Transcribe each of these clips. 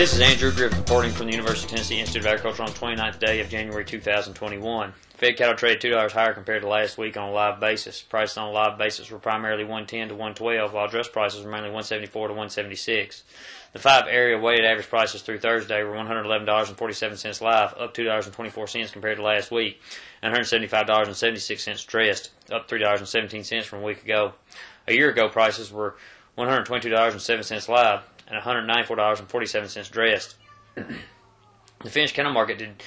This is Andrew Griffith reporting from the University of Tennessee Institute of Agriculture on the 29th day of January 2021. Fed cattle traded $2 higher compared to last week on a live basis. Prices on a live basis were primarily 110 to 112, while dress prices were mainly 174 to 176. The five area weighted average prices through Thursday were $111.47 live, up $2.24 compared to last week, and $175.76 dressed, up $3.17 from a week ago. A year ago, prices were $122.07 live, and $194.47 dressed. the finished cattle market did,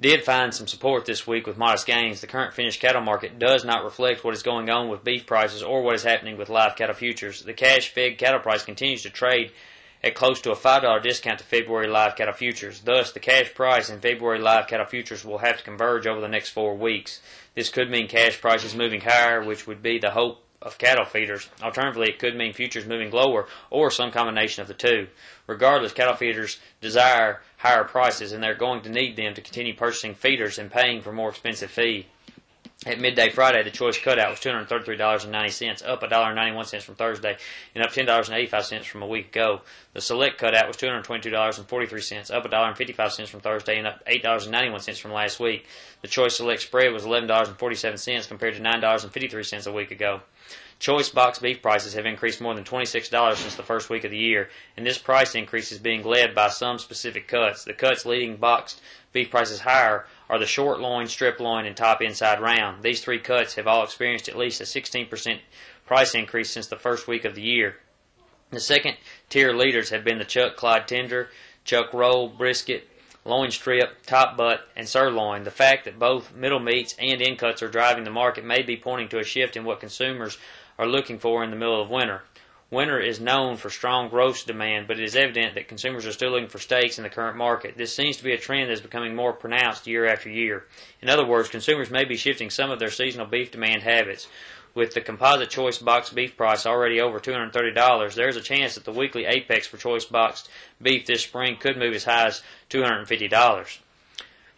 did find some support this week with modest gains. The current finished cattle market does not reflect what is going on with beef prices or what is happening with live cattle futures. The cash fed cattle price continues to trade at close to a $5 discount to February live cattle futures. Thus, the cash price in February live cattle futures will have to converge over the next four weeks. This could mean cash prices moving higher, which would be the hope of cattle feeders. Alternatively, it could mean futures moving lower or some combination of the two. Regardless, cattle feeders desire higher prices and they're going to need them to continue purchasing feeders and paying for more expensive feed. At midday Friday, the choice cutout was $233.90, up $1.91 from Thursday, and up $10.85 from a week ago. The select cutout was $222.43, up $1.55 from Thursday, and up $8.91 from last week. The choice select spread was $11.47 compared to $9.53 a week ago. Choice box beef prices have increased more than $26 since the first week of the year, and this price increase is being led by some specific cuts. The cuts leading boxed beef prices higher are the short loin, strip loin, and top inside round. These three cuts have all experienced at least a 16% price increase since the first week of the year. The second tier leaders have been the chuck clod tender, chuck roll, brisket, loin strip, top butt, and sirloin. The fact that both middle meats and end cuts are driving the market may be pointing to a shift in what consumers are looking for in the middle of winter. Winter is known for strong gross demand, but it is evident that consumers are still looking for steaks in the current market. This seems to be a trend that is becoming more pronounced year after year. In other words, consumers may be shifting some of their seasonal beef demand habits. With the composite choice boxed beef price already over $230, there is a chance that the weekly apex for choice boxed beef this spring could move as high as $250.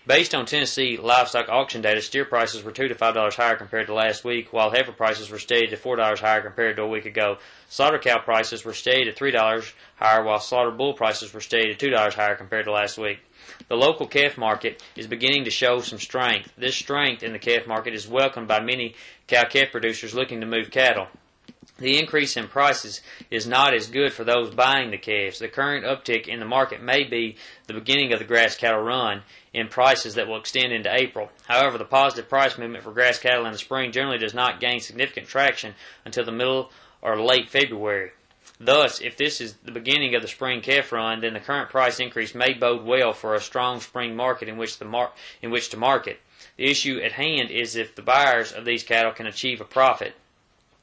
Based on Tennessee livestock auction data, steer prices were two to five dollars higher compared to last week, while heifer prices were steady to four dollars higher compared to a week ago. Slaughter cow prices were steady to three dollars higher, while slaughter bull prices were steady to two dollars higher compared to last week. The local calf market is beginning to show some strength. This strength in the calf market is welcomed by many cow calf producers looking to move cattle. The increase in prices is not as good for those buying the calves. The current uptick in the market may be the beginning of the grass cattle run in prices that will extend into April. However, the positive price movement for grass cattle in the spring generally does not gain significant traction until the middle or late February. Thus, if this is the beginning of the spring calf run, then the current price increase may bode well for a strong spring market in which, the mar- in which to market. The issue at hand is if the buyers of these cattle can achieve a profit.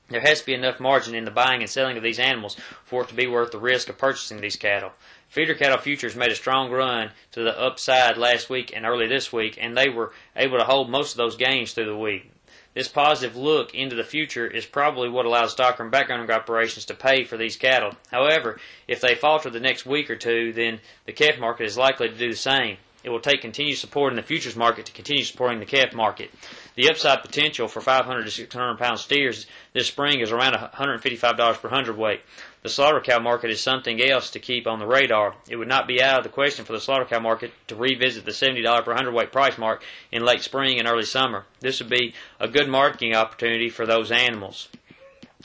There has to be enough margin in the buying and selling of these animals for it to be worth the risk of purchasing these cattle. Feeder cattle futures made a strong run to the upside last week and early this week, and they were able to hold most of those gains through the week. This positive look into the future is probably what allows stocker and background operations to pay for these cattle. However, if they falter the next week or two, then the calf market is likely to do the same. It will take continued support in the futures market to continue supporting the calf market. The upside potential for 500 to 600 pound steers this spring is around $155 per hundredweight. The slaughter cow market is something else to keep on the radar. It would not be out of the question for the slaughter cow market to revisit the $70 per hundredweight price mark in late spring and early summer. This would be a good marketing opportunity for those animals.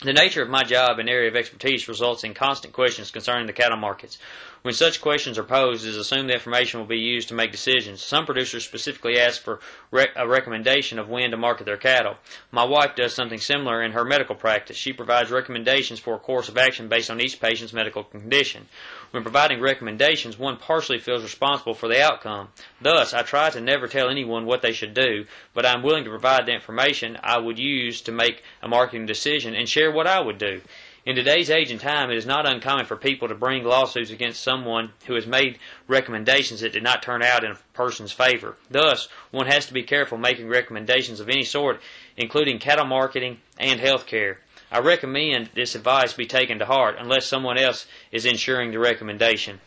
The nature of my job and area of expertise results in constant questions concerning the cattle markets. When such questions are posed, it is assumed the information will be used to make decisions. Some producers specifically ask for rec- a recommendation of when to market their cattle. My wife does something similar in her medical practice. She provides recommendations for a course of action based on each patient's medical condition. When providing recommendations, one partially feels responsible for the outcome. Thus, I try to never tell anyone what they should do, but I'm willing to provide the information I would use to make a marketing decision and share what I would do. In today's age and time, it is not uncommon for people to bring lawsuits against someone who has made recommendations that did not turn out in a person's favor. Thus, one has to be careful making recommendations of any sort, including cattle marketing and health care. I recommend this advice be taken to heart unless someone else is ensuring the recommendation.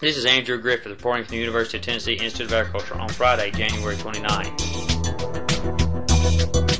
This is Andrew Griffith reporting from the University of Tennessee Institute of Agriculture on Friday, January 29.